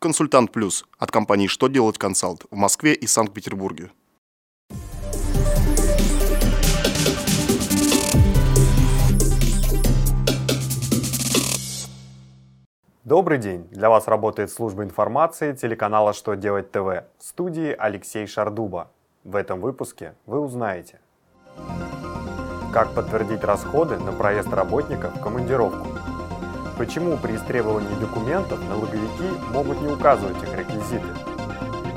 Консультант Плюс от компании «Что делать консалт» в Москве и Санкт-Петербурге. Добрый день! Для вас работает служба информации телеканала «Что делать ТВ» в студии Алексей Шардуба. В этом выпуске вы узнаете Как подтвердить расходы на проезд работника в командировку Почему при истребовании документов налоговики могут не указывать их реквизиты?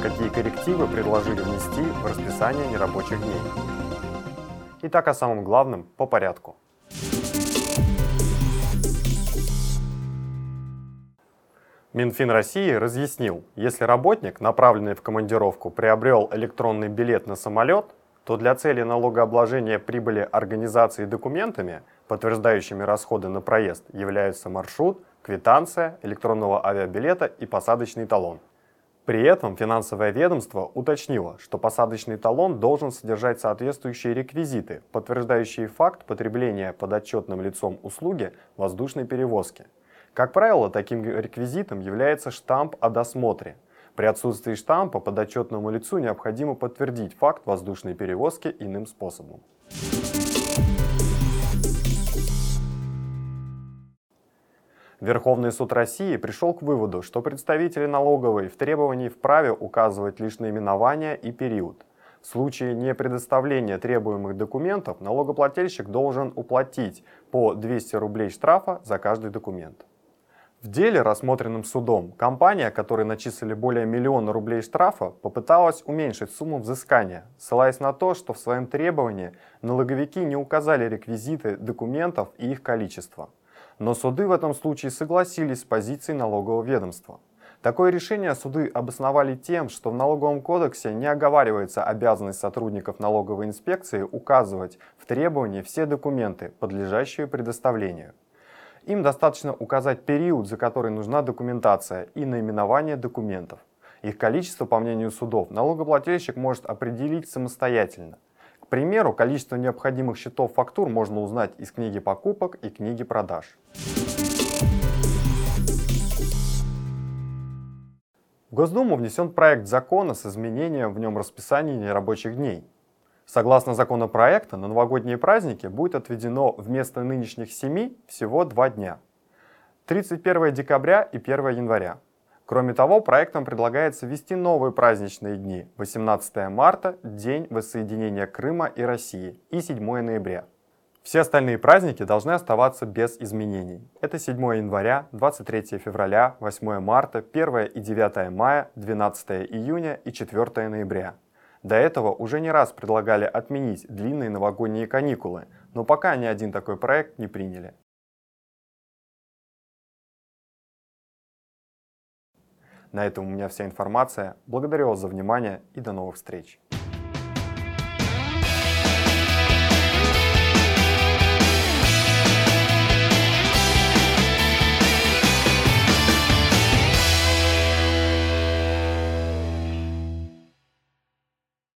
Какие коррективы предложили внести в расписание нерабочих дней? Итак, о самом главном по порядку. Минфин России разъяснил, если работник, направленный в командировку, приобрел электронный билет на самолет, то для цели налогообложения прибыли организации документами, подтверждающими расходы на проезд, являются маршрут, квитанция электронного авиабилета и посадочный талон. При этом финансовое ведомство уточнило, что посадочный талон должен содержать соответствующие реквизиты, подтверждающие факт потребления подотчетным лицом услуги воздушной перевозки – как правило, таким реквизитом является штамп о досмотре. При отсутствии штампа подотчетному лицу необходимо подтвердить факт воздушной перевозки иным способом. Верховный суд России пришел к выводу, что представители налоговой в требовании вправе указывать лишь наименование и период. В случае непредоставления требуемых документов налогоплательщик должен уплатить по 200 рублей штрафа за каждый документ. В деле, рассмотренном судом, компания, которой начислили более миллиона рублей штрафа, попыталась уменьшить сумму взыскания, ссылаясь на то, что в своем требовании налоговики не указали реквизиты документов и их количество. Но суды в этом случае согласились с позицией налогового ведомства. Такое решение суды обосновали тем, что в налоговом кодексе не оговаривается обязанность сотрудников налоговой инспекции указывать в требовании все документы, подлежащие предоставлению. Им достаточно указать период, за который нужна документация и наименование документов. Их количество, по мнению судов, налогоплательщик может определить самостоятельно. К примеру, количество необходимых счетов фактур можно узнать из книги покупок и книги продаж. В Госдуму внесен проект закона с изменением в нем расписания нерабочих дней. Согласно законопроекта, на новогодние праздники будет отведено вместо нынешних 7 всего 2 дня. 31 декабря и 1 января. Кроме того, проектом предлагается ввести новые праздничные дни 18 марта, День воссоединения Крыма и России, и 7 ноября. Все остальные праздники должны оставаться без изменений. Это 7 января, 23 февраля, 8 марта, 1 и 9 мая, 12 июня и 4 ноября. До этого уже не раз предлагали отменить длинные новогодние каникулы, но пока ни один такой проект не приняли. На этом у меня вся информация. Благодарю вас за внимание и до новых встреч.